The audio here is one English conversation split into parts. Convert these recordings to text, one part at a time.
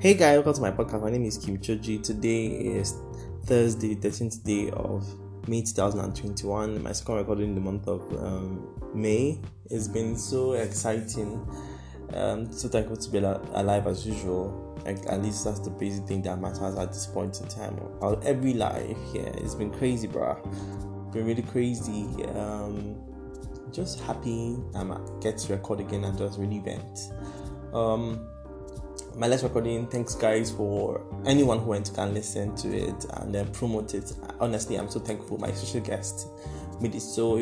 Hey guys, welcome to my podcast. My name is Kim Choji. Today is Thursday, 13th day of May 2021. My second recording in the month of um, May. It's been so exciting. Um, so thankful to be alive as usual. Like at least that's the basic thing that matters at this point in time. Our every life, yeah, it's been crazy, bro. Been really crazy. Um, just happy I'm get to record again and just really vent. Um, my last recording. Thanks, guys, for anyone who went and listen to it and then promote it. Honestly, I'm so thankful. My special guest made it so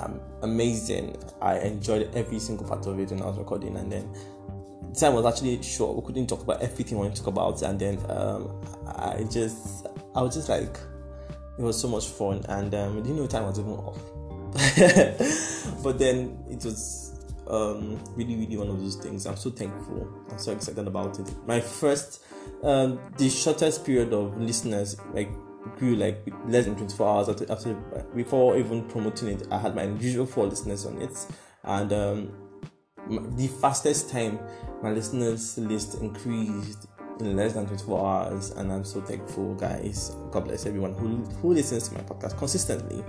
um, amazing. I enjoyed every single part of it when I was recording, and then the time was actually short. We couldn't talk about everything we wanted to talk about, and then um, I just, I was just like, it was so much fun, and um, didn't know time was even off. but then it was um, really, really one of those things. I'm so thankful. I'm so excited about it. My first, um, the shortest period of listeners, like grew like less than 24 hours after, after before even promoting it. I had my usual four listeners on it, and um, the fastest time my listeners list increased in less than 24 hours and i'm so thankful guys god bless everyone who, who listens to my podcast consistently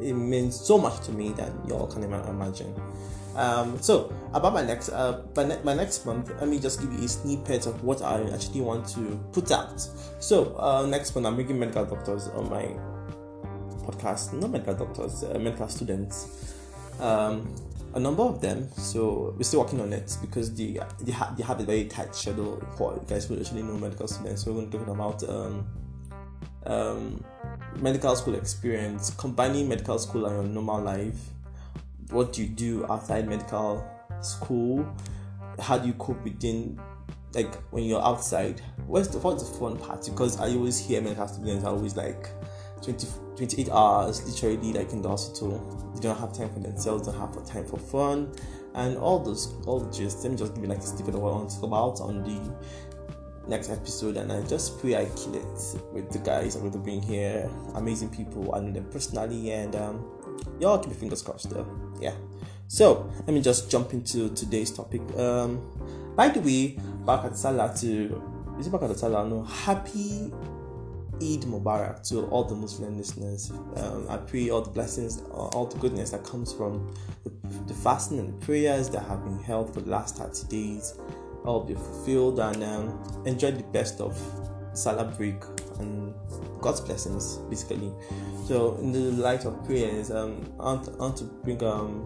it means so much to me that y'all can even imagine um, so about my next uh, my, ne- my next month, let me just give you a snippet of what I actually want to put out. So uh, next month, I'm bringing medical doctors on my podcast. Not medical doctors, uh, medical students. Um, a number of them. So we're still working on it because they they, ha- they have a very tight schedule for guys who actually know medical students. So we're going to talk about um, um, medical school experience, combining medical school and your normal life what do you do outside medical school? How do you cope within like when you're outside? What's the what's the fun part? Because I always hear medical students are always like 20, 28 hours literally like in the hospital. They don't have time for themselves, don't have time for fun and all those all just let me just give like a snippet of what I want to talk about on the next episode and I just pray I kill it with the guys I'm going to bring here. Amazing people, I know them personally and um y'all keep your fingers crossed though. Yeah. So let me just jump into today's topic. Um, by the way, Barka da Salah to is it Barka da Salah? No, happy Eid Mubarak to all the Muslim listeners. Um, I pray all the blessings, all the goodness that comes from the, the, fasting and the prayers that have been held for the last 30 days all be fulfilled and um, enjoy the best of Salah break and God's blessings, basically. So, in the light of prayers, um, I want, I want to bring um,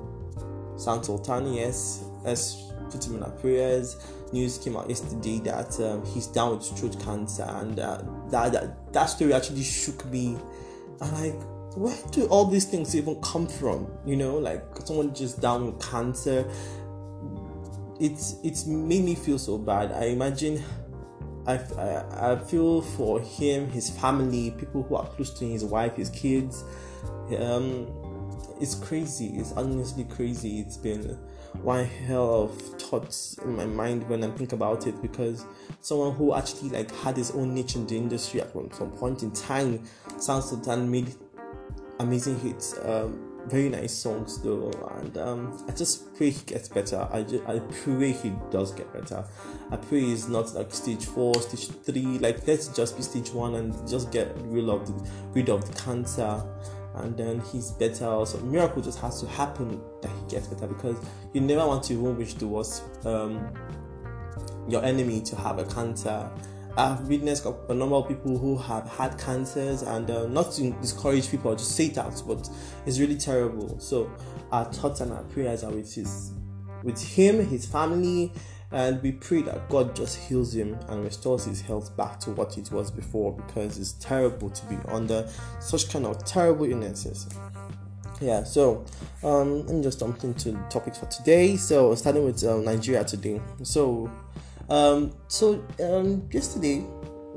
Sound Sultan, yes, let's put him in our prayers. News came out yesterday that um, he's down with throat cancer, and uh, that, that that story actually shook me. I'm like, where do all these things even come from? You know, like someone just down with cancer. It's it's made me feel so bad. I imagine I, I, I feel for him, his family, people who are close to him, his wife, his kids. Um, it's crazy. It's honestly crazy. It's been one hell of thoughts in my mind when I think about it because someone who actually like had his own niche in the industry at some point in time, Sound Sultan made amazing hits. Um, very nice songs though and um, i just pray he gets better I, just, I pray he does get better i pray he's not like stage four stage three like let's just be stage one and just get rid of the rid of the cancer and then he's better so miracle just has to happen that he gets better because you never want to even wish the worst um, your enemy to have a cancer I've witnessed a number of people who have had cancers, and uh, not to discourage people, just say it out, but it's really terrible. So our thoughts and our prayers are with his, with him, his family, and we pray that God just heals him and restores his health back to what it was before, because it's terrible to be under such kind of terrible illnesses. Yeah, so um, let just jump into the topics for today. So starting with um, Nigeria today. So um, so um, yesterday,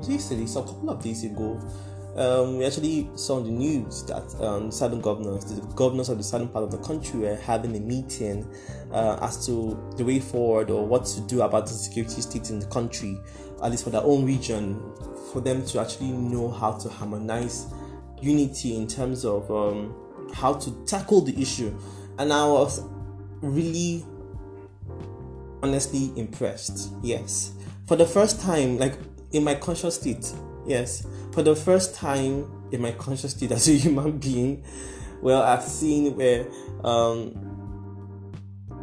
yesterday, so a couple of days ago, um, we actually saw in the news that um, southern governors, the governors of the southern part of the country, were having a meeting uh, as to the way forward or what to do about the security state in the country, at least for their own region, for them to actually know how to harmonize unity in terms of um, how to tackle the issue. And I was really honestly impressed. Yes, for the first time, like in my conscious state, yes, for the first time in my conscious state as a human being, well, I've seen where um,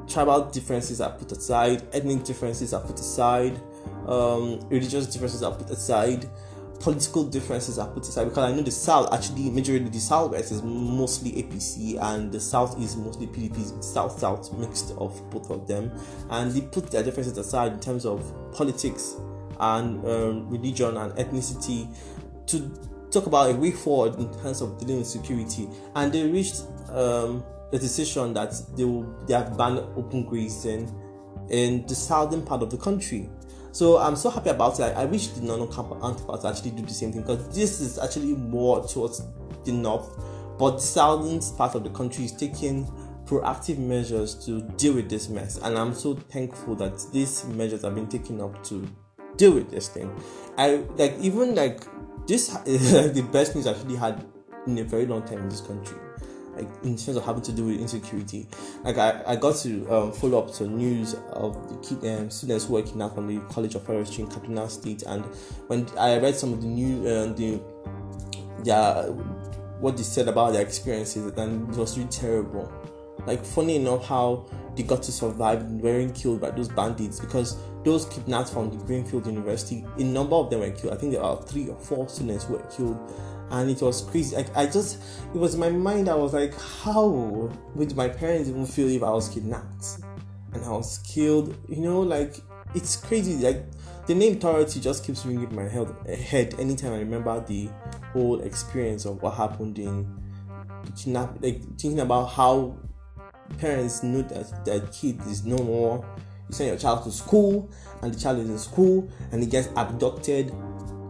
tribal differences are put aside, ethnic differences are put aside, um, religious differences are put aside, political differences are put aside because I know the South actually majority the Southwest is mostly APC and the South is mostly PDP, South South mixed of both of them, and they put their differences aside in terms of politics and um, religion and ethnicity to talk about a way forward in terms of dealing with security, and they reached um, a decision that they will they have banned open grazing in the southern part of the country. So I'm so happy about it. I, I wish the non counterparts actually do the same thing because this is actually more towards the north, but the southern part of the country is taking proactive measures to deal with this mess, and I'm so thankful that these measures have been taken up to deal with this thing. I like even like this is the best news I've actually had in a very long time in this country like in terms of having to do with insecurity. Like I, I got to um, follow up to news of the um, students working out from the College of Forestry in Kaduna State, and when I read some of the new uh, the their what they said about their experiences, and it was really terrible. Like funny enough, how they got to survive and weren't killed by those bandits because those kidnapped from the Greenfield University, a number of them were killed. I think there are three or four students who were killed and it was crazy. Like I just, it was my mind. I was like, how would my parents even feel if I was kidnapped and I was killed? You know, like it's crazy. Like the name Dorothy just keeps ringing in my head, head anytime I remember the whole experience of what happened in kidnap. Like thinking about how parents know that their kid is no more. You send your child to school, and the child is in school, and he gets abducted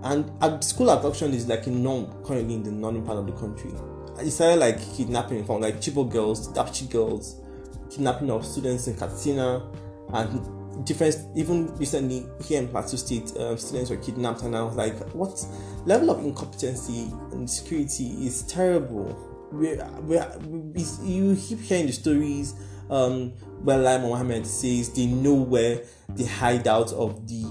and school abduction is like a norm currently in the northern part of the country. It started like kidnapping from like Chibok girls, Dapchi girls, kidnapping of students in Katsina, and different. Even recently here in Plateau State, um, students were kidnapped, and I was like, what level of incompetency and security is terrible. We're, we, you keep hearing the stories um, where Lai Mohammed says they know where the hideout of the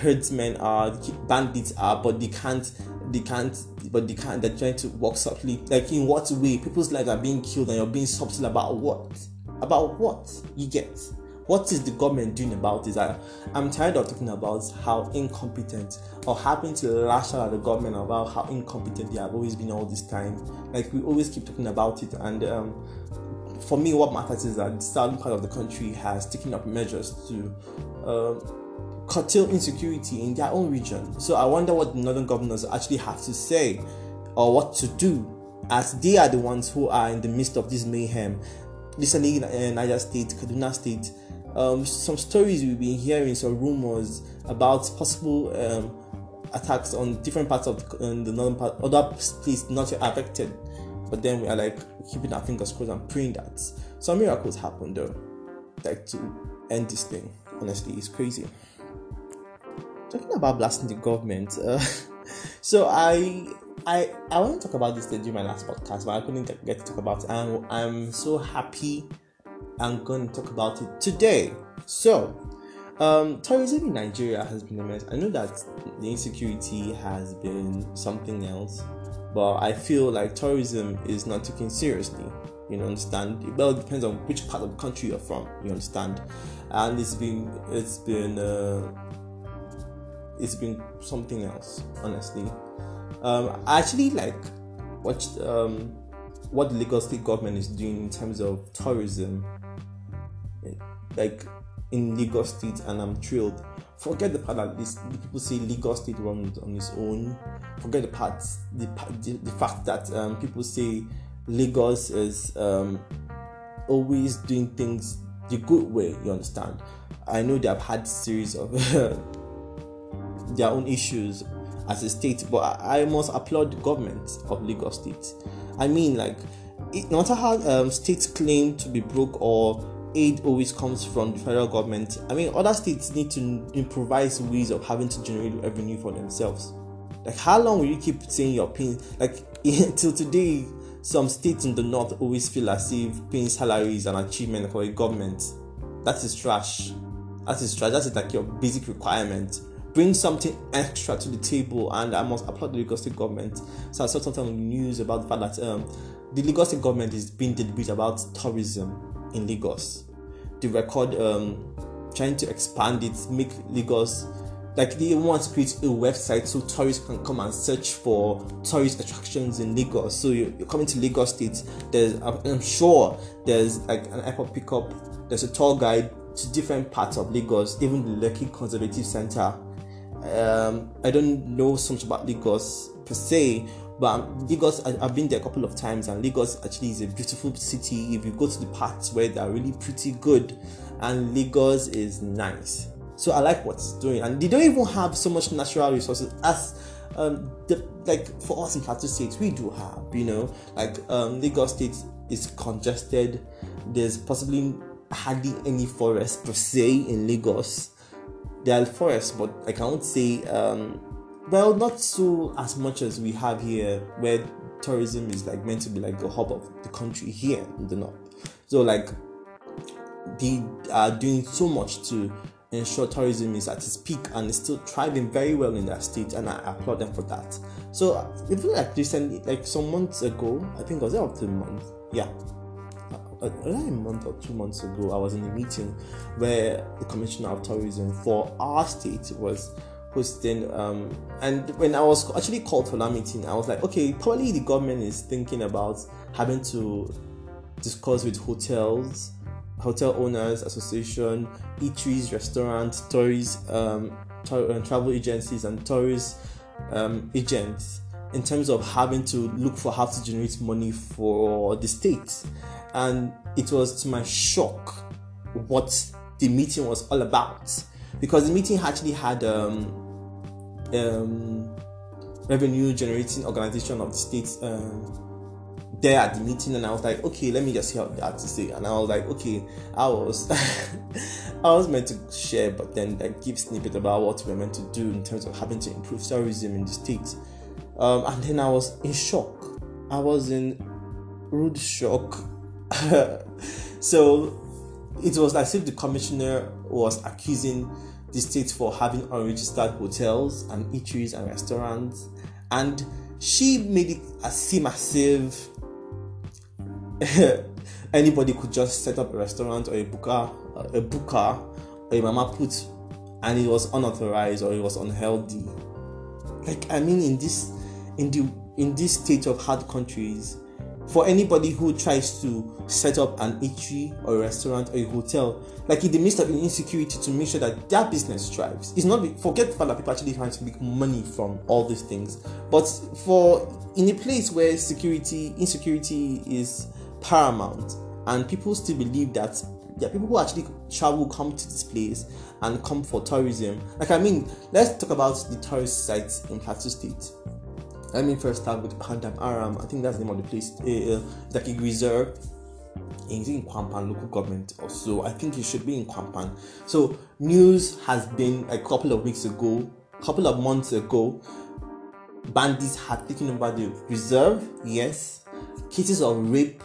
herdsmen are, the bandits are, but they can't, they can't, but they can't. They're trying to walk softly. Like in what way? People's lives are being killed, and you're being subtle about what? About what you get? What is the government doing about this? I, I'm tired of talking about how incompetent or having to lash out at the government about how incompetent they have always been all this time. Like we always keep talking about it, and um, for me, what matters is that the southern part of the country has taken up measures to. Um, curtail insecurity in their own region. So I wonder what the northern governors actually have to say or what to do as they are the ones who are in the midst of this mayhem. Recently in uh, Niger State, Kaduna State, um, some stories we've been hearing, some rumors about possible um, attacks on different parts of the, the northern part, other places not affected. But then we are like keeping our fingers crossed and praying that some miracles happen though, like to end this thing. Honestly, it's crazy talking about blasting the government. Uh, so I I I want to talk about this during my last podcast, but I couldn't get, to talk about it. And I'm so happy I'm going to talk about it today. So, um, tourism in Nigeria has been mess. I know that the insecurity has been something else, but I feel like tourism is not taken seriously. You understand? Well, it depends on which part of the country you're from. You understand? And it's been it's been uh, it's been something else, honestly. Um, I actually like watched um, what the Lagos state government is doing in terms of tourism, like in Lagos state, and I'm thrilled. Forget the part that this, people say Lagos state runs on its own. Forget the part, the, the, the fact that um, people say Lagos is um, always doing things the good way. You understand? I know they have had series of their own issues as a state, but I, must applaud the government of Lagos State. I mean, like, it, no matter how um, states claim to be broke or aid always comes from the federal government, I mean, other states need to improvise ways of having to generate revenue for themselves. Like, how long will you keep saying you're paying? Like, until today, some states in the north always feel as if paying salaries is an achievement for a government. That is trash. That is trash. That's like your basic requirement. Bring something extra to the table, and I must applaud the Lagos State government. So I saw something on the news about the fact that um, the Lagos State government is being deliberate about tourism in Lagos. The record um, trying to expand it, make Lagos like they want to create a website so tourists can come and search for tourist attractions in Lagos. So you're, you're coming to Lagos State. There's I'm sure there's like an airport pickup. There's a tour guide to different parts of Lagos, even the Lekki Conservation Center. Um, I don't know so much about Lagos per se, but Lagos, I, have been there a couple of times, and Lagos actually is a beautiful city. If you go to the parts where they're really pretty good, and Lagos is nice. So I like what's doing, and they don't even have so much natural resources as um, the, like for us in Plateau State, we do have, you know, like um, Lagos State is congested. There's possibly hardly any forest per se in Lagos. There are forests, but I can't say, um, well, not so as much as we have here, where tourism is like meant to be like the hub of the country here in the north. So like they are doing so much to ensure tourism is at its peak and is still thriving very well in that state, and I applaud them for that. So even like recently, like some months ago, I think was there up to a month, yeah, uh, uh, a, a month or two months ago, I was in a meeting where the Commissioner of Tourism for our state was hosting um, and when i was actually called for that meeting i was like okay probably the government is thinking about having to discuss with hotels hotel owners association eateries restaurants tourist um, uh, travel agencies and tourist um, agents in terms of having to look for how to generate money for the state. And it was to my shock what the meeting was all about. Because the meeting actually had um, um, revenue generating organization of the state um, there at the meeting and I was like, okay, let me just hear what they say. And I was like, okay, I was I was meant to share, but then like give snippet about what we're meant to do in terms of having to improve tourism in the state. Um, and then I was in shock. I was in rude shock so it was as if the commissioner was accusing the state for having unregistered hotels and eateries and restaurants, and she made it seem as if anybody could just set up a restaurant or a booker, a booker, or a mama put, and it was unauthorized or it was unhealthy. Like I mean, in this, in the in this state of hard countries, for anybody who tries to set up an eatery or a restaurant or a hotel, like in the midst of insecurity, to make sure that their business thrives. It's not forget the fact that people actually trying to make money from all these things, but for in a place where security, insecurity is paramount, and people still believe that there are people who actually travel, come to this place, and come for tourism. Like I mean, let's talk about the tourist sites in Plateau State let me first start with Pandam Aram. I think that's the name of the place. Uh, like a reserve in, in Qua'an Pan local government also. I think it should be in Qua'an Pan. So news has been a couple of weeks ago, couple of months ago, bandits had taken over the reserve. Yes, cases of rape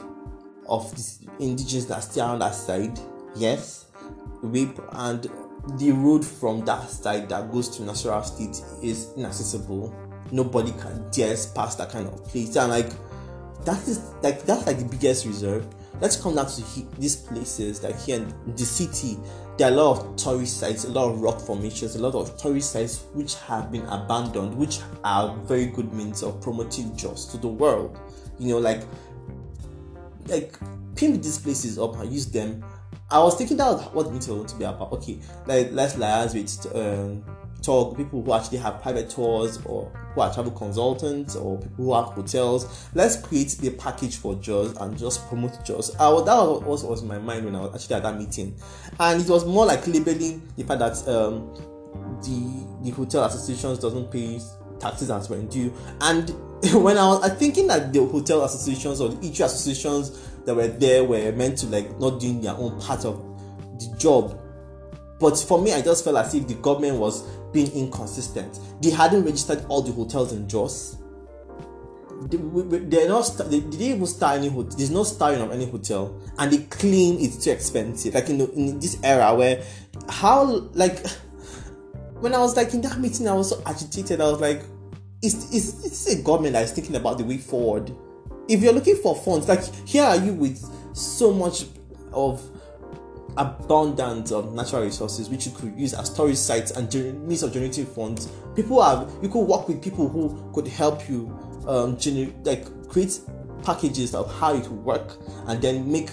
of the indigenous that stay around that side. Yes, rape and the road from that side that goes to Nasarawa State is inaccessible nobody can dare pass that kind of place. And like that is like that's like the biggest reserve. Let's come down to he, these places like here in the city. There are a lot of tourist sites, a lot of rock formations, a lot of tourist sites which have been abandoned, which are very good means of promoting Jos to the world. You know, like like pimp these places up and use them. I was thinking that what meeting was to be about. Okay, like let's liaise with um, tour people who actually have private tours or who are travel consultants or people who have hotels. Let's create the package for Jos and just promote Jos. I, that was was in my mind when I was actually at that meeting, and it was more like labeling the fact that um, the the hotel associations doesn't pay taxes as when due. And when I was I thinking that the hotel associations or the each associations that were there were meant to like not doing their own part of the job. But for me, I just felt as if the government was being inconsistent. They hadn't registered all the hotels in Jos. they're not they, they didn't even star any hotel there's no starring of any hotel and they claim it's too expensive like in, the, in this era where how like when i was like in that meeting i was so agitated i was like is is this a government that is thinking about the way forward if you're looking for funds like here are you with so much of abundance of natural resources which you could use as storage sites and means of generating funds. People have you could work with people who could help you um, generate like create packages of how it will work and then make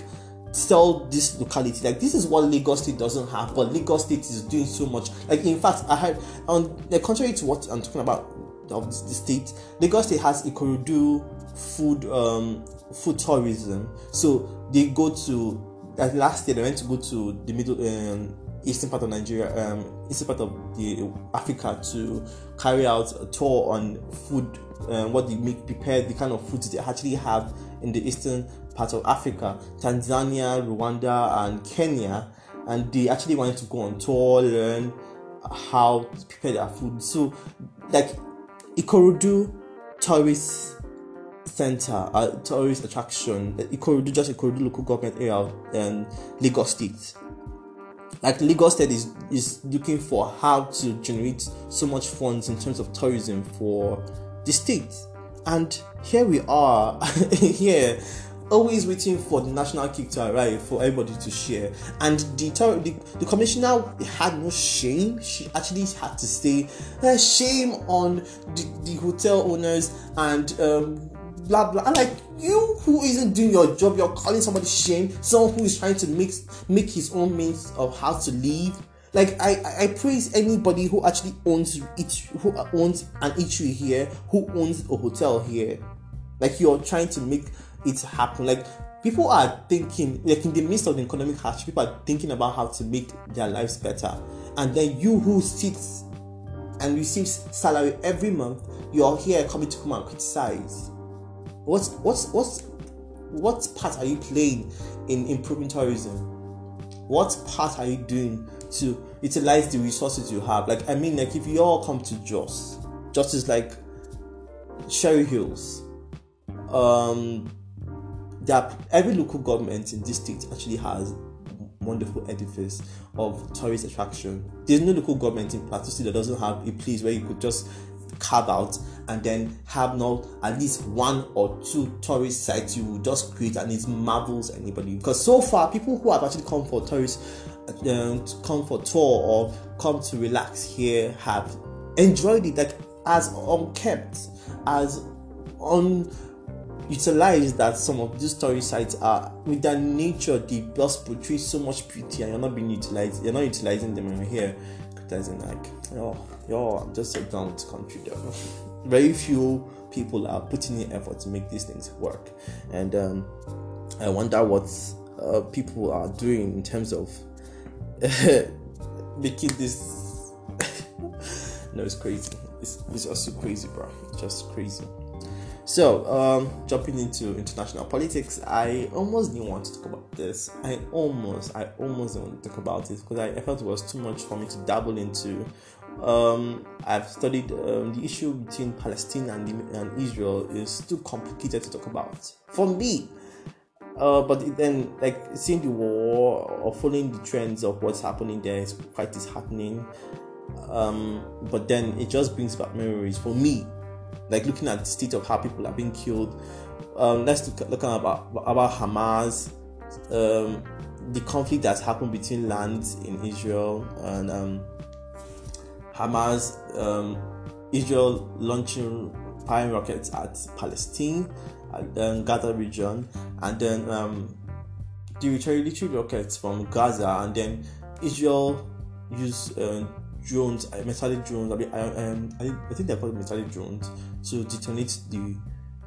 sell this locality. Like this is what Lagos State doesn't have, but Lagos State is doing so much. Like in fact, I had on the contrary to what I'm talking about of the state, Lagos State has Ikorodu food um food tourism. So they go to like last year they went to go to the middle um, eastern part of Nigeria, um, eastern part of the Africa to carry out a tour on food, um, what they make prepared, the kind of foods they actually have in the eastern part of Africa, Tanzania, Rwanda, and Kenya, and they actually wanted to go on tour, learn how to prepare their food. So, like Ikorodu tourists center, a tourist attraction, Ikorodu, just Ikorodu local government area and Lagos State. Like Lagos State is, is looking for how to generate so much funds in terms of tourism for the state. And here we are, here, always waiting for the national kick to arrive for everybody to share. And the the, the commissioner had no shame. She actually had to say, uh, shame on the, the hotel owners and um, blah blah. And like you who isn't doing your job, you're calling somebody shame, someone who is trying to make make his own means of how to live. Like I, I praise anybody who actually owns it, who owns an eatery here, who owns a hotel here. Like you're trying to make it happen. Like people are thinking, like in the midst of the economic hardship, people are thinking about how to make their lives better. And then you who sits and receives salary every month, you're here coming to come and criticize. What's what's what's what part are you playing in improving tourism? What part are you doing to utilize the resources you have? Like I mean, like if you all come to Jos, Jos is like Shere Hills. Um, that every local government in this state actually has wonderful edifice of tourist attraction. There's no local government in Plateau State that doesn't have a place where you could just carve out and then have not at least one or two tourist sites you will just create and it marvels anybody. Because so far people who have actually come for tourist um, come for tour or come to relax here have enjoyed it like as unkept as unutilized that some of these tourist sites are. With their nature they just portray so much beauty and you're not being utilized you're not utilizing them in here criticizing like oh yo, I'm just a down country though. Very few people are putting in effort to make these things work, and um, I wonder what uh, people are doing in terms of making this. no, it's crazy. It's, it's also crazy, bro. just crazy. So, um, jumping into international politics, I almost didn't want to talk about this. I almost, I almost didn't want to talk about it because I, I felt it was too much for me to dabble into um, I've studied um, the issue between Palestine and, and, Israel is too complicated to talk about for me. Uh, but then, like seeing the war or following the trends of what's happening there is quite disheartening. Um, but then it just brings back memories for me, like looking at the state of how people are being killed. Um, let's look, look about about Hamas, um, the conflict that's happened between lands in Israel and um, Hamas, um, Israel launching firing rockets at Palestine, and then Gaza region, and then um, retaliatory rockets from Gaza, and then Israel use uh, drones, metallic drones. I, mean, I, um, I think they're called metallic drones to detonate the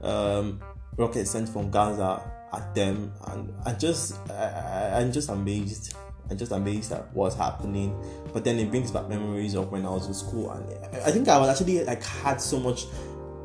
um, rockets sent from Gaza at them, and I just I, I'm just amazed I'm just amazed at what's happening. But then it brings back memories of when I was in school, and I think I was actually like had so much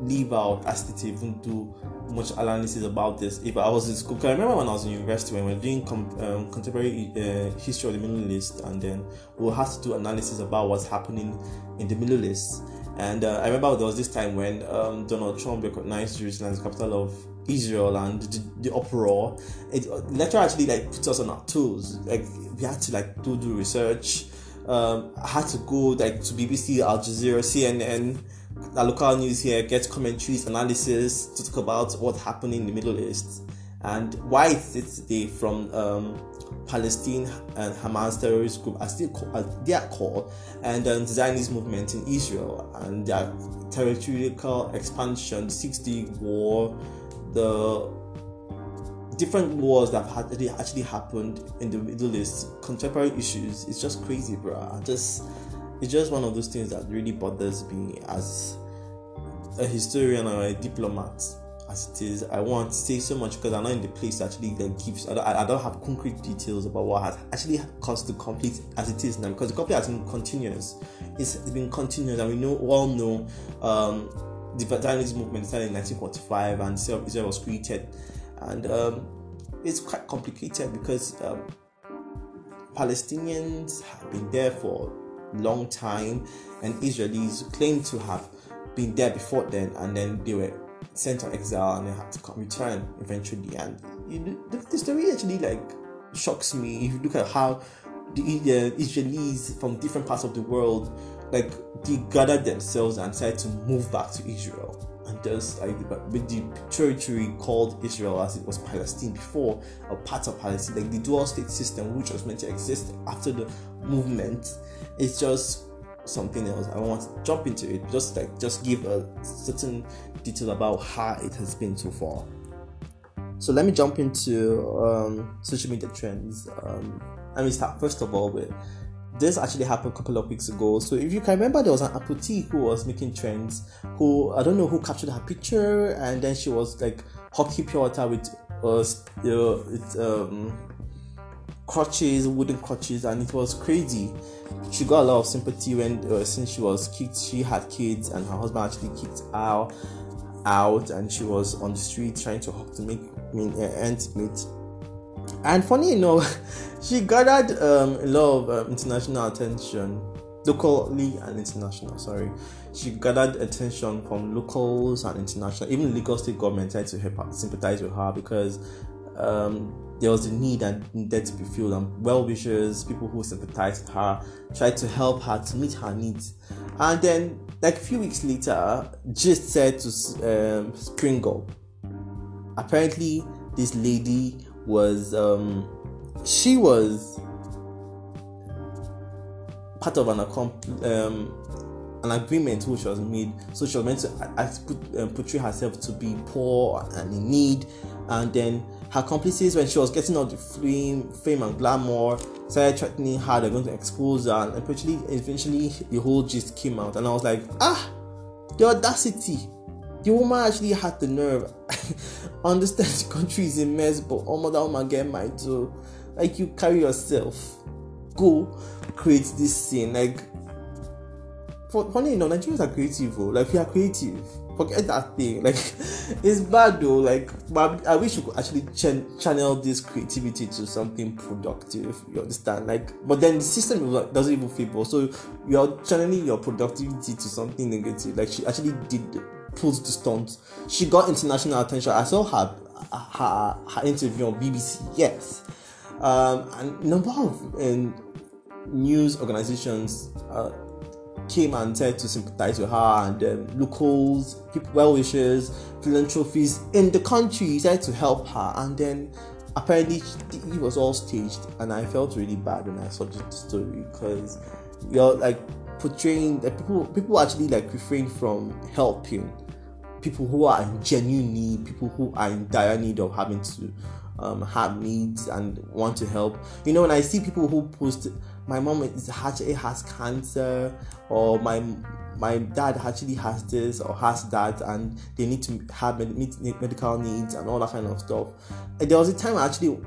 leave out as to even do much analysis about this if I was in school. I remember when I was in university when we were doing com- um, contemporary uh, history of the Middle East, and then we'll have to do analysis about what's happening in the Middle East. And uh, I remember there was this time when um, Donald Trump recognized Jerusalem as the capital of Israel and the, the uproar. It lecture actually like put us on our toes. Like we had to like do do research. Um, I had to go like to BBC, Al Jazeera, CNN, the local news here, get commentaries, analysis to talk about what happened in the Middle East and why it's today from um, Palestine and Hamas terrorist group are still called, are called, and um, Zionist movement in Israel and their territorial expansion, the Six Day War, the different wars that have actually, actually happened in the Middle East, contemporary issues. It's just crazy, bro. I just it's just one of those things that really bothers me as a historian or a diplomat as it is. I won't say so much because I'm not in the place actually then give. I don't, I don't have concrete details about what has actually caused the conflict as it is now because the conflict has been continuous. It's been continuous, and we know all know um, the Zionist movement started in 1945 and Israel was created, and um, it's quite complicated because um, Palestinians have been there for a long time, and Israelis claim to have been there before then, and then they were sent on exile and they had to come return eventually. And you the, the story actually like shocks me. If you look at how the, the Israelis from different parts of the world like they gathered themselves and decided to move back to Israel. And just like with the territory called Israel as it was Palestine before, or part of Palestine, like the dual state system which was meant to exist after the movement, it's just something else. I don't want to jump into it, just like just give a certain detail about how it has been so far. So let me jump into um, social media trends. Um, let me start first of all with this actually happened a couple of weeks ago. So if you can remember, there was an amputee who was making trends. Who I don't know who captured her picture, and then she was like hockey pure water with uh, with um, crutches, wooden crutches, and it was crazy. She got a lot of sympathy when uh, since she was kicked. She had kids, and her husband actually kicked out, out, and she was on the street trying to to make I mean, uh, ends meet. And funny enough, she gathered um, a lot of um, international attention, locally and international. Sorry, she gathered attention from locals and international. Even Lagos state government tried to help sympathize with her because um, there was a need and needed to be filled, and well wishers, people who sympathized with her, tried to help her to meet her needs. And then, like a few weeks later, just said to um, spring up. Apparently, this lady was um, she was part of an um, an agreement which was made. So she was meant to uh, put, um, portray herself to be poor and in need, and then her accomplices, when she was getting all the fame, fame and glamour, started threatening her. They're going to expose her, and eventually, eventually, the whole gist came out, and I was like, ah, the audacity. The woman actually had the nerve. understand the country is a mess, but my that woman get mine too. Like you carry yourself, go create this scene. Like for funny enough, Nigerians are creative. Oh. Like we are creative. Forget that thing. Like it's bad though. Like but I wish you could actually ch- channel this creativity to something productive. You understand? Like, but then the system doesn't even favor. So you're channeling your productivity to something negative. Like she actually did pulled the stunt. She got international attention. I saw her her, her interview on BBC. Yes, um, and number of um, news organizations. Uh, came and tried to sympathize with her and um, locals, people, well wishers, philanthropies in the country tried to help her. And then apparently it was all staged, and I felt really bad when I saw the story because you're like portraying that people people actually like refrain from helping people who are in genuine need, people who are in dire need of having to um, have needs and want to help. You know, when I see people who post my mom is actually has cancer or my my dad actually has this or has that and they need to have med- medical needs and all that kind of stuff and there was a time i actually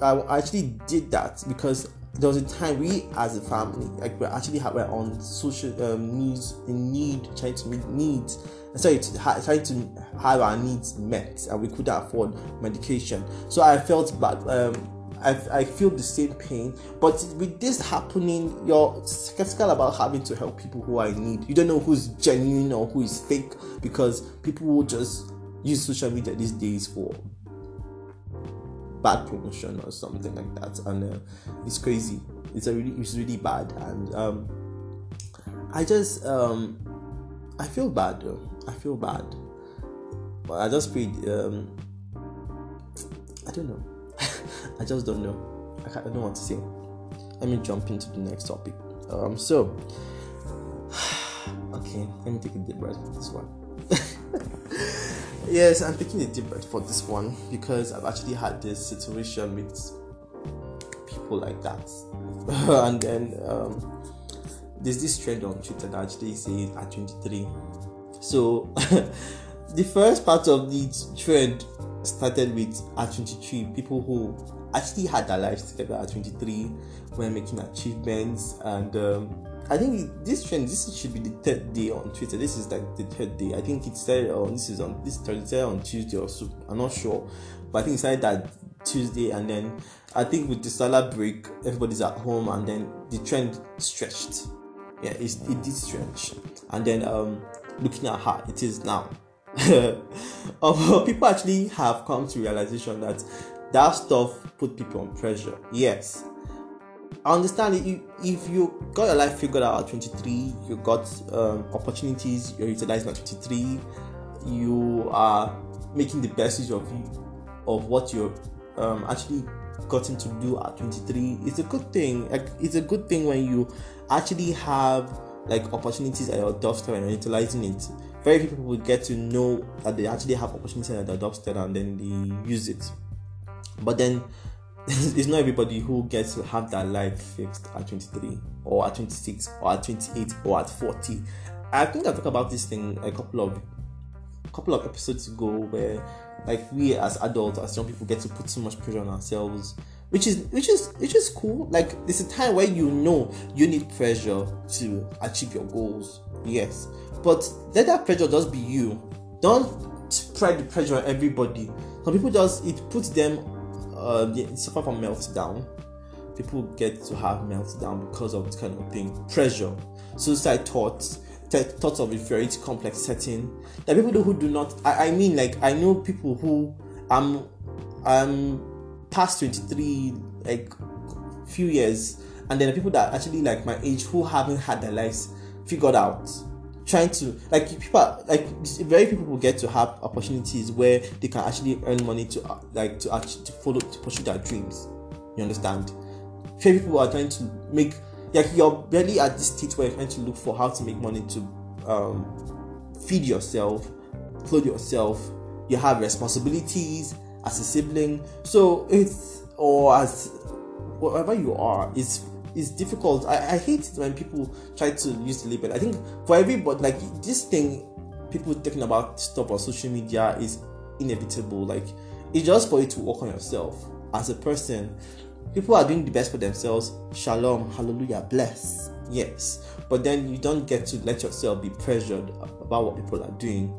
i actually did that because there was a time we as a family like we actually had, were on social um, needs in need trying to meet needs sorry to, trying to have our needs met and we couldn't afford medication so i felt bad um, I, I feel the same pain. But with this happening, you're skeptical about having to help people who are in need. You don't know who's genuine or who is fake because people will just use social media these days for bad promotion or something like that, and uh, it's crazy. It's a really it's really bad, and um, I just um, I feel bad though. I feel bad, but I just feel um, I don't know. I just don't know. I, I don't want to say. Let me jump into the next topic. Um, so okay, let me take a deep breath this one. yes, I'm taking a deep breath for this one because I've actually had this situation with people like that, and then um, there's this trend on Twitter that actually says at 23. So the first part of the trend started with at 23 people who actually had their lives together at 23 were making achievements and um, I think this trend this should be the third day on Twitter. This is like the third day. I think it started on this is on this Thursday on Tuesday or so. I'm not sure, but I think it started that Tuesday and then I think with the Salah break, everybody's at home and then the trend stretched. Yeah, it did stretch, and then um, looking at how it is now. people actually have come to realization that that stuff put people on pressure. Yes, I understand it. If you got your life figured out at 23, you got um, opportunities you're utilizing at 23, you are making the best use of of what you're um, actually gotten to do at 23. It's a good thing. Like, it's a good thing when you actually have like opportunities at your doorstep and you're utilizing it. Very few people get to know that they actually have opportunities at their doorstep and then they use it. But then it's not everybody who gets to have their life fixed at 23 or at 26 or at 28 or at 40. I think I talked about this thing a couple of couple of episodes ago where like we as adults as young people get to put so much pressure on ourselves which is which is which is cool. Like there's a time where you know you need pressure to achieve your goals yes. But let that pressure just be you. Don't spread the pressure on everybody. Some people just it puts them uh, they suffer from meltdown. People get to have meltdown because of this kind of thing. Pressure, suicide thoughts, thoughts of inferiority complex setting. There are people who do not. I, I mean, like I know people who um um past 23 like few years and then the people that actually like my age who haven't had their lives figured out trying to like people like very few people get to have opportunities where they can actually earn money to uh, like to actually to follow to pursue their dreams. You understand? Few people are trying to make like you're barely at this stage where you're trying to look for how to make money to um, feed yourself clothe yourself. You have responsibilities as a sibling. So it's or as whatever you are it's it's difficult. I, I hate it when people try to use the label. I think for everybody, like this thing, people talking about stuff on social media is inevitable. Like it's just for you to work on yourself as a person. People are doing the best for themselves. Shalom, hallelujah, bless. Yes, but then you don't get to let yourself be pressured about what people are doing.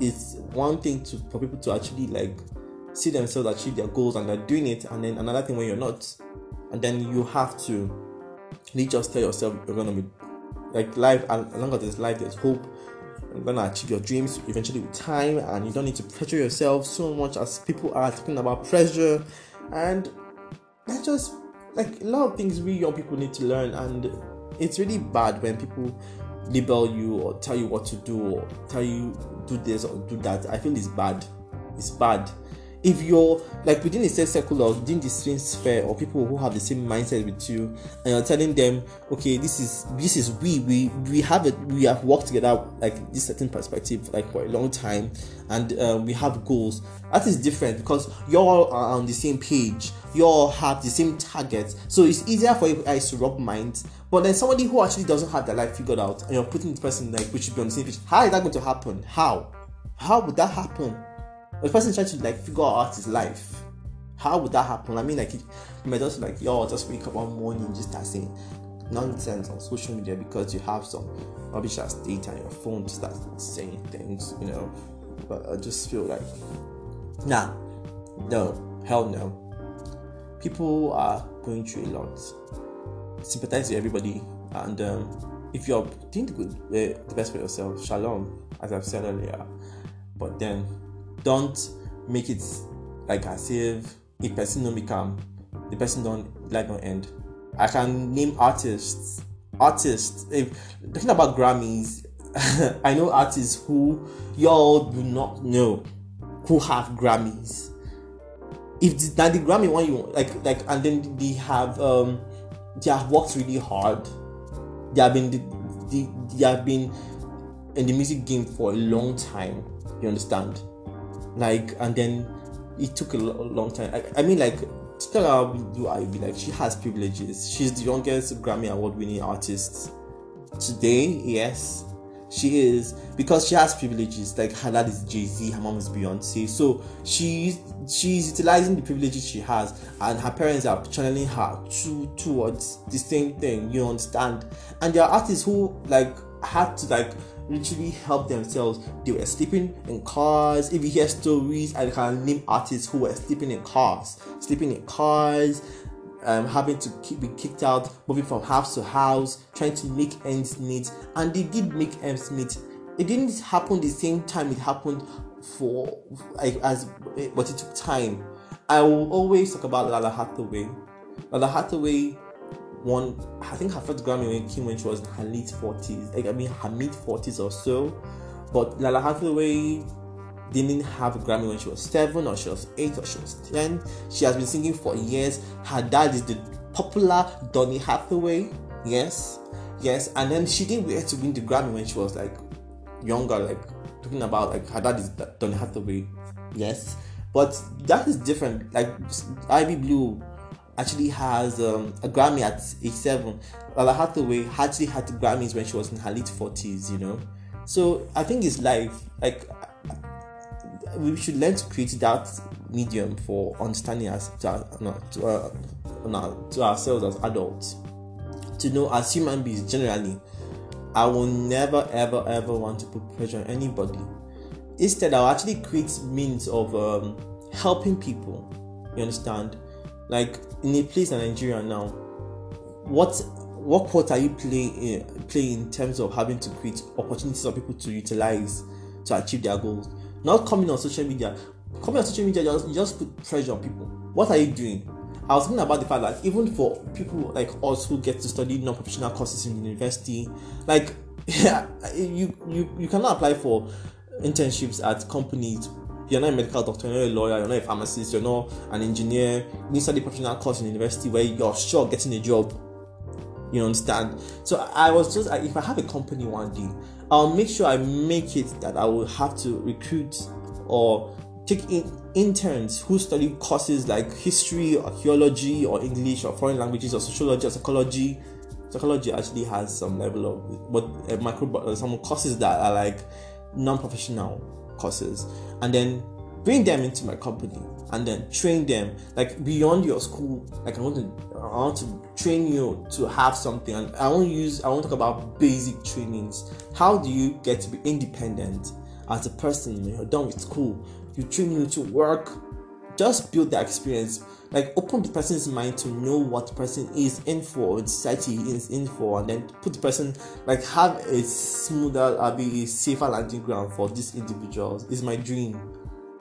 It's one thing to for people to actually like see themselves achieve their goals and they're doing it, and then another thing when you're not and then you have to you just tell yourself you're gonna be like life and as long as there's life there's hope. You're gonna achieve your dreams eventually with time and you don't need to pressure yourself so much as people are talking about pressure. And that's just like a lot of things we young people need to learn. And it's really bad when people label you or tell you what to do or tell you do this or do that. I feel it's bad. It's bad if you're like within the same circle or within the same sphere or people who have the same mindset with you and you're telling them okay this is this is we we we have it we have worked together like this certain perspective like for a long time and uh, we have goals that is different because you all are on the same page. You all have the same targets. So it's easier for you guys to rub minds. But then somebody who actually doesn't have their life figured out and you're putting the person like we should be on the same page. How is that going to happen? How? How would that happen the person trying to like figure out his life. How would that happen? I mean, like, you might just like, yo, just wake up one morning just start saying nonsense on social media because you have some rubbish ass data on your phone to start saying things, you know. But I just feel like, nah, no, hell no. people are going through a lot. Sympathize with everybody, and um, if you're doing the good, uh, the best for yourself, shalom, as I've said earlier. But then, don't make it like as if a person don't become the person don't like don't end. I can name artists, artists. If talking about Grammys, I know artists who y'all do not know who have Grammys. If the, that the Grammy one you like like and then they have um they have worked really hard. They have been they, they have been in the music game for a long time. You understand? Like and then it took a long time. I, I mean like tell her do I be? Like she has privileges. She's the youngest Grammy award winning artist today, yes. She is because she has privileges. Like her dad is jay-z her mom is beyonce. So she's she's utilizing the privileges she has and her parents are channeling her to towards the same thing you understand? And there are artists who like had to like literally help themselves they were sleeping in cars if you hear stories i can name artists who were sleeping in cars sleeping in cars um, having to keep, be kicked out, moving from house to house, trying to make ends meet, and they did make ends meet. It didn't happen the same time it happened for like as but it took time. I will always talk about Lalah Hathaway. Lalah Hathaway won, I think her first Grammy came when she was in her late 40s, like I mean her mid 40s or so. But Lalah Hathaway didn't have a Grammy when she was seven, or she was eight, or she was ten. She has been singing for years. Her dad is the popular Donny Hathaway. Yes, yes, and then she didn't wait to win the Grammy when she was like younger, like talking about like her dad is Donny Hathaway. Yes, but that is different. Like Ivy Blue actually has um, a Grammy at age seven. Lalah Hathaway actually had Grammys when she was in her late forties. You know, so I think it's life. Like we should learn to create that medium for understanding us to, uh, no, to, uh, to ourselves as adults to know as human beings generally i will never ever ever want to put pressure on anybody instead i'll actually create means of um, helping people you understand like in a place in nigeria now what what part are you playing uh, playing in terms of having to create opportunities for people to utilize to achieve their goals not coming on social media. Coming on social media, just, just put pressure on people. What are you doing? I was thinking about the fact that even for people like us who get to study non-professional courses in university, like yeah, you you you cannot apply for internships at companies. You're not a medical doctor, you're not a lawyer, you're not a pharmacist, you're not an engineer. You need study professional course in university where you're sure getting a job. You understand? So I was just if I have a company one day, I'll make sure I make it that I will have to recruit or take in interns who study courses like history, archaeology, or English, or foreign languages, or sociology, or psychology. Psychology actually has some level of but uh, micro some courses that are like non-professional courses, and then bring them into my company and then train them like beyond your school. Like i want to i want to train you to have something and i want to use i want to talk about basic trainings. How do you get to be independent as a person? When you're done with school. You train you to work just build that experience. Like open the person's mind to know what the person is in for the society is in for and then put the person like have a smoother uh, be a safer landing ground for these individuals. Is my dream.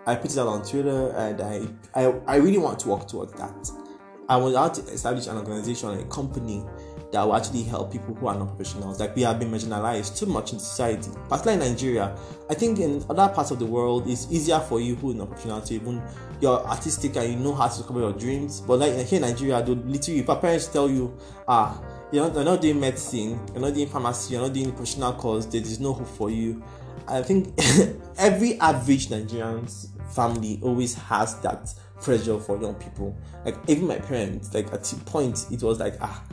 I put it out on Twitter, and I, I, I really want to work towards that. I want to establish an organization, a company that will actually help people who are not professionals. Like we have been marginalized too much in society, particularly in Nigeria. I think in other parts of the world, it's easier for you who are not professional to even you're artistic and you know how to cover your dreams. But like here in Nigeria, they literally, if parents tell you, ah, you're not, you're not doing medicine, you're not doing pharmacy, you're not doing professional course, there is no hope for you. I think every average Nigerian's family always has that pressure for young people. Like even my parents, like at a point, it was like, ah,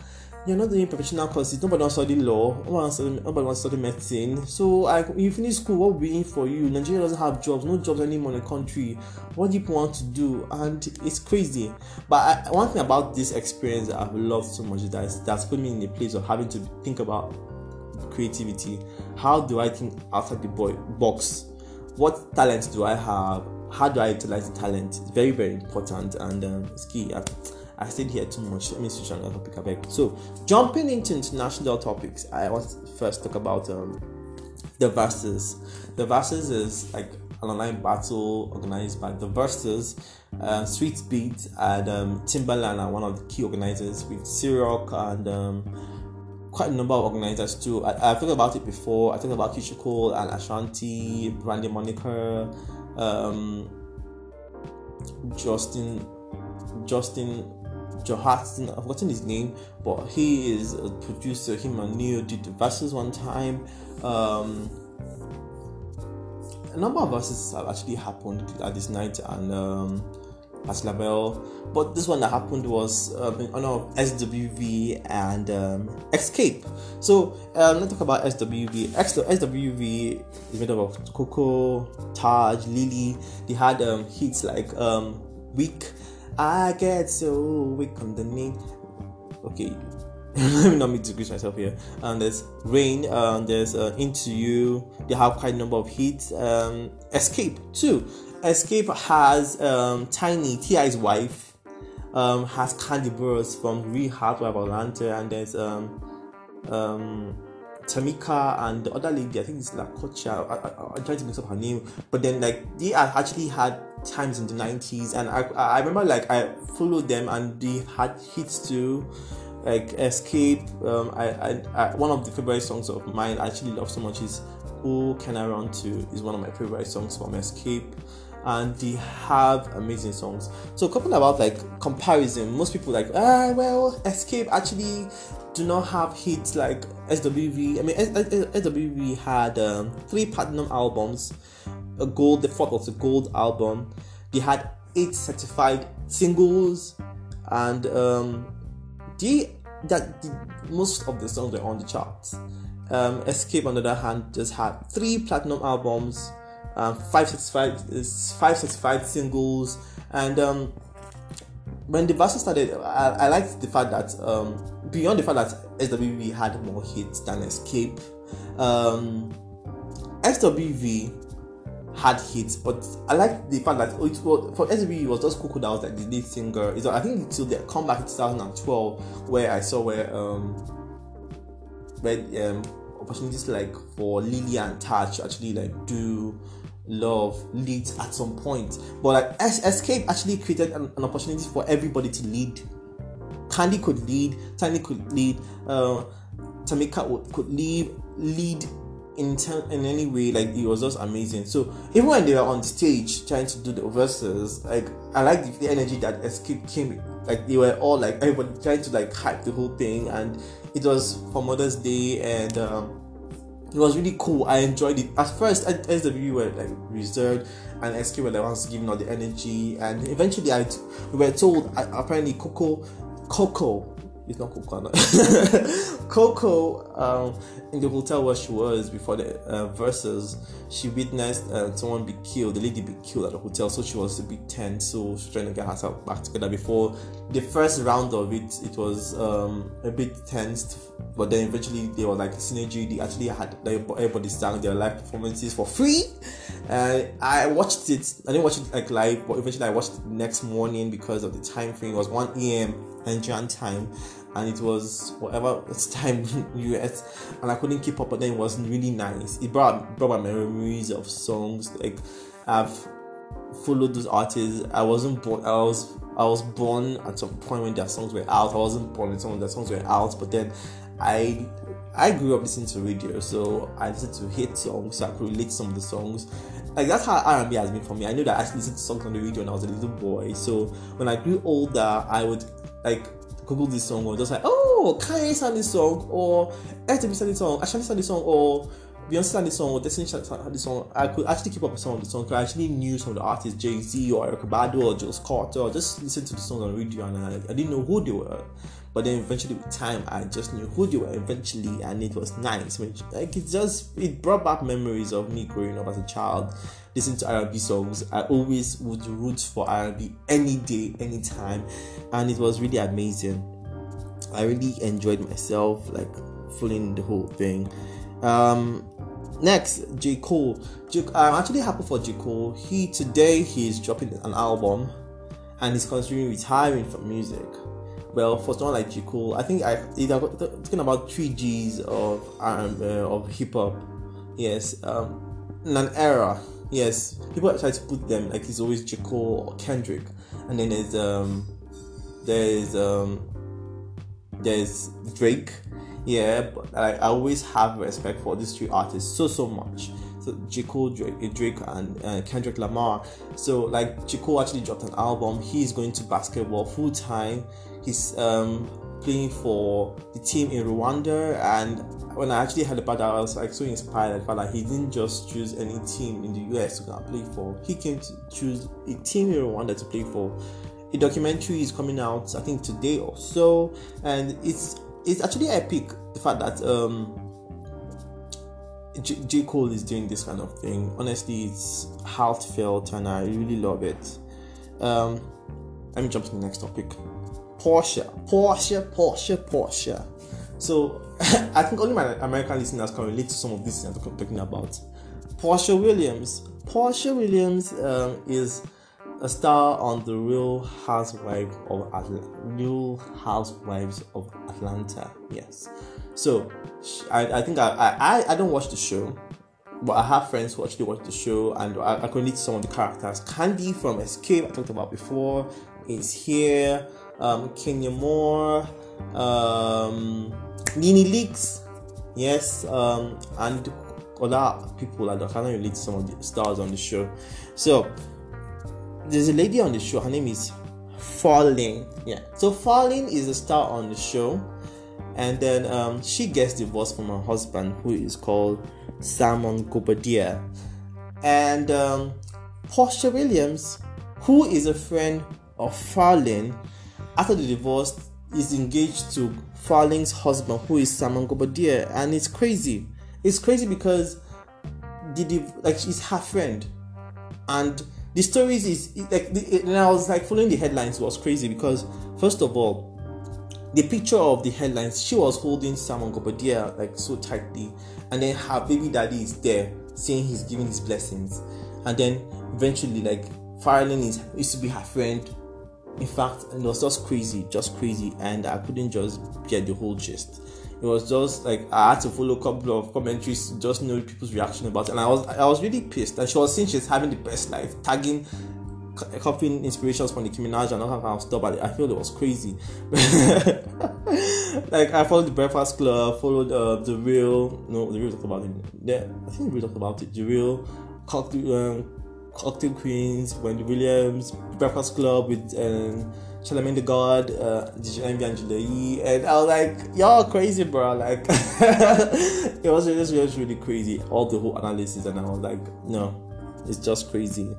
you're not doing professional courses. Nobody wants to study law. Nobody wants to, study medicine. So, like, you finish school, what will be in for you? Nigeria doesn't have jobs, no jobs anymore in the country. What do you want to do? And it's crazy. But I, one thing about this experience that I've loved so much is that that's put me in a place of having to think about creativity. How do I think outside the boy box? What talents do I have? How do I utilize the talent? It's very, very important and um, it's key. I, I stayed here too much. Let me switch another topic back. So, jumping into international topics, I want to first talk about um, the Verzuz. The Verzuz is like an online battle organized by the Verzuz, uh, Swizz Beatz, and um, Timbaland are one of the key organizers with Ciroc and um, quite a number of organizers too. I, have talked about it before. I talked about Cole and Ashanti, Brandy Monica, um, Justin, Justin Johansson. I've forgotten his name, but he is a producer. Him and Ne-Yo did the Verzuz one time. Um, a number of verses have actually happened at this night, and um, at Label. But this one that happened was um, in honor of SWV and um, Xscape. So um, let's talk about SWV. SWV is made up of Coko, Taj, Lily. They had um, hits like um, Weak. I get so weak knee. Okay, let me not me to myself here. And there's Rain, um, there's uh, Into You. They have quite a number of hits. Um, Xscape too. Xscape has um, Tiny T.I.'s wife, um, has Kandi Burruss from Housewives of Atlanta, and there's um, um, Tamika and the other lady. I think it's LaTocha. I, am trying to mix up her name, but then like they actually had times in the 90s, and I I remember like I followed them and they had hits too like Xscape, Um, I, I, I, one of the favorite songs of mine I actually love so much is "Who Can I Run To" is one of my favorite songs from Xscape, and they have amazing songs. So couple about like comparison. Most people like ah well Xscape actually do not have hits like SWV. I mean SWV had um, three platinum albums, a gold. The fourth was a gold album. They had eight certified singles and um, they that the, most of the songs were on the charts. Um, Xscape, on the other hand, just had three platinum albums, um, five certified, five certified singles, and um, when the Verzuz started, I, I liked the fact that um, beyond the fact that SWV had more hits than Xscape, um, SWV had hits, but I like the fact that it was for SB it was just Coko that was like the lead singer. I think until they comeback in 2012 where I saw where um where um opportunities like for Lily and Taj actually like do love leads at some point. But like Xscape actually created an, an opportunity for everybody to lead. Kandi could lead, Tiny could lead, uh, Tamika would, could lead, lead in in any way. Like it was just amazing. So even when they were on stage trying to do the Verzuz like i like the, the energy that Xscape came like they were all like everybody trying to like hype the whole thing. And it was for mother's day and um, it was really cool i enjoyed it at first sw were like reserved and Xscape were the ones giving all the energy and eventually i we were told apparently coco coco it's not Coco. Coco, in the hotel where she was before the uh, Verzuz, she witnessed uh, someone be killed. The lady be killed at the hotel, so she was a bit tense. So she was trying to get herself back together. Before the first round of it, it was um, a bit tensed, but then eventually they were like synergy. They actually had everybody sang their live performances for free. And I watched it. I didn't watch it like live, but eventually I watched it next morning because of the time frame. It was 1 a.m. Nigerian time, and it was whatever it's time US, and I couldn't keep up. But then it was really nice. It brought brought my memories of songs. Like I've followed those artists. I wasn't born. I was I was born at some point when their songs were out. I wasn't born when some of their songs were out, but then I I grew up listening to radio, so I listened to hit songs, so I could relate some of the songs. Like that's how R&B has been for me. I knew that I listened to songs on the radio when I was a little boy. So when I grew older, I would like Google this song or just like, oh, Kanye sang this song, or SWV sang this song, Ashanti sang this song, or Beyonce sang this song, or Destiny sang this song. I could actually keep up with some of the songs. I actually knew some of the artists, Jay Z or Erykah Badu or Jill Scott, or just listen to the songs on radio, and I, I didn't know who they were. But then eventually, with time, I just knew who they were eventually, and it was nice. Which like it just it brought back memories of me growing up as a child, listening to R&B songs. I always would root for R&B any day, anytime, and it was really amazing. I really enjoyed myself, like following the whole thing. Um, next, J Cole. J- I'm actually happy for J Cole. He today he's dropping an album and he's considering retiring from music. Well, for someone like J. Cole, I think I he's talking about three G's of um, uh, of hip hop. Yes, um, in an era. Yes, people try to put them like it's always J. Cole or Kendrick, and then there's um there's um there's Drake. Yeah, but I, I always have respect for these three artists so so much. So J. Cole, Drake, Drake and uh, Kendrick Lamar. So like J. Cole actually dropped an album. He's going to basketball full time. He's um, playing for the team in Rwanda. And when I actually heard about that, I was like so inspired. Felt like he didn't just choose any team in the US to play for. He came to choose a team in Rwanda to play for. A documentary is coming out, I think today or so, and it's it's actually epic. The fact that um, J-, J. Cole is doing this kind of thing. Honestly, it's heartfelt and I really love it. Um, let me jump to the next topic. Porsha, Porsha, Porsha, Porsha. So I think only my American listeners can relate to some of these things I'm talking about. Porsha Williams. Porsha Williams um, is a star on the Real Housewives of Atlanta. Real Housewives of Atlanta. Yes. So I, I think I, I I don't watch the show, but I have friends who actually watch the show, and I, I can relate to some of the characters. Kandi from Xscape I talked about before is here. Um, Kenya Moore, um, Nene Leakes, yes, um, and other people that kind of relate to some of the stars on the show. So there's a lady on the show. Her name is Falynn. Yeah. So Falynn is a star on the show, and then um, she gets divorced from her husband, who is called Simon Guobadia, and um, Porsha Williams, who is a friend of Falynn, after the divorce is engaged to Falynn's husband, who is Simon Guobadia, and it's crazy. It's crazy because the like she's her friend, and the stories is like the, and I was like following the headlines was crazy because first of all, the picture of the headlines she was holding Simon Guobadia like so tightly, and then her baby daddy is there saying he's giving his blessings, and then eventually like Farling is used to be her friend. In fact, it was just crazy, just crazy, and I couldn't just get the whole gist it was just like I had to follow a couple of commentaries to just know people's reaction about it. And I was I was really pissed. And she was saying she's having the best life, tagging copying inspirations from Nicki Minaj and all that kind of stuff. But I feel it was crazy. like I followed the Breakfast Club, followed uh, the real no the real talked about it. Yeah, I think the real talked about it. The real cocktail um, cocktail queens, Wendy Williams, Breakfast Club with um, Charlamagne the God, uh, Envy and I was like, y'all crazy, bro. Like, it was just, was really crazy. All the whole analysis, and I was like, no, it's just crazy.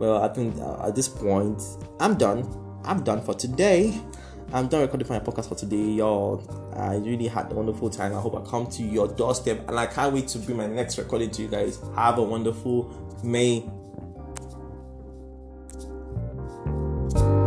Well, I think uh, at this point, I'm done. I'm done for today. I'm done recording for my podcast for today, y'all. I really had a wonderful time. I hope I come to your doorstep, and I can't wait to bring my next recording to you guys. Have a wonderful May you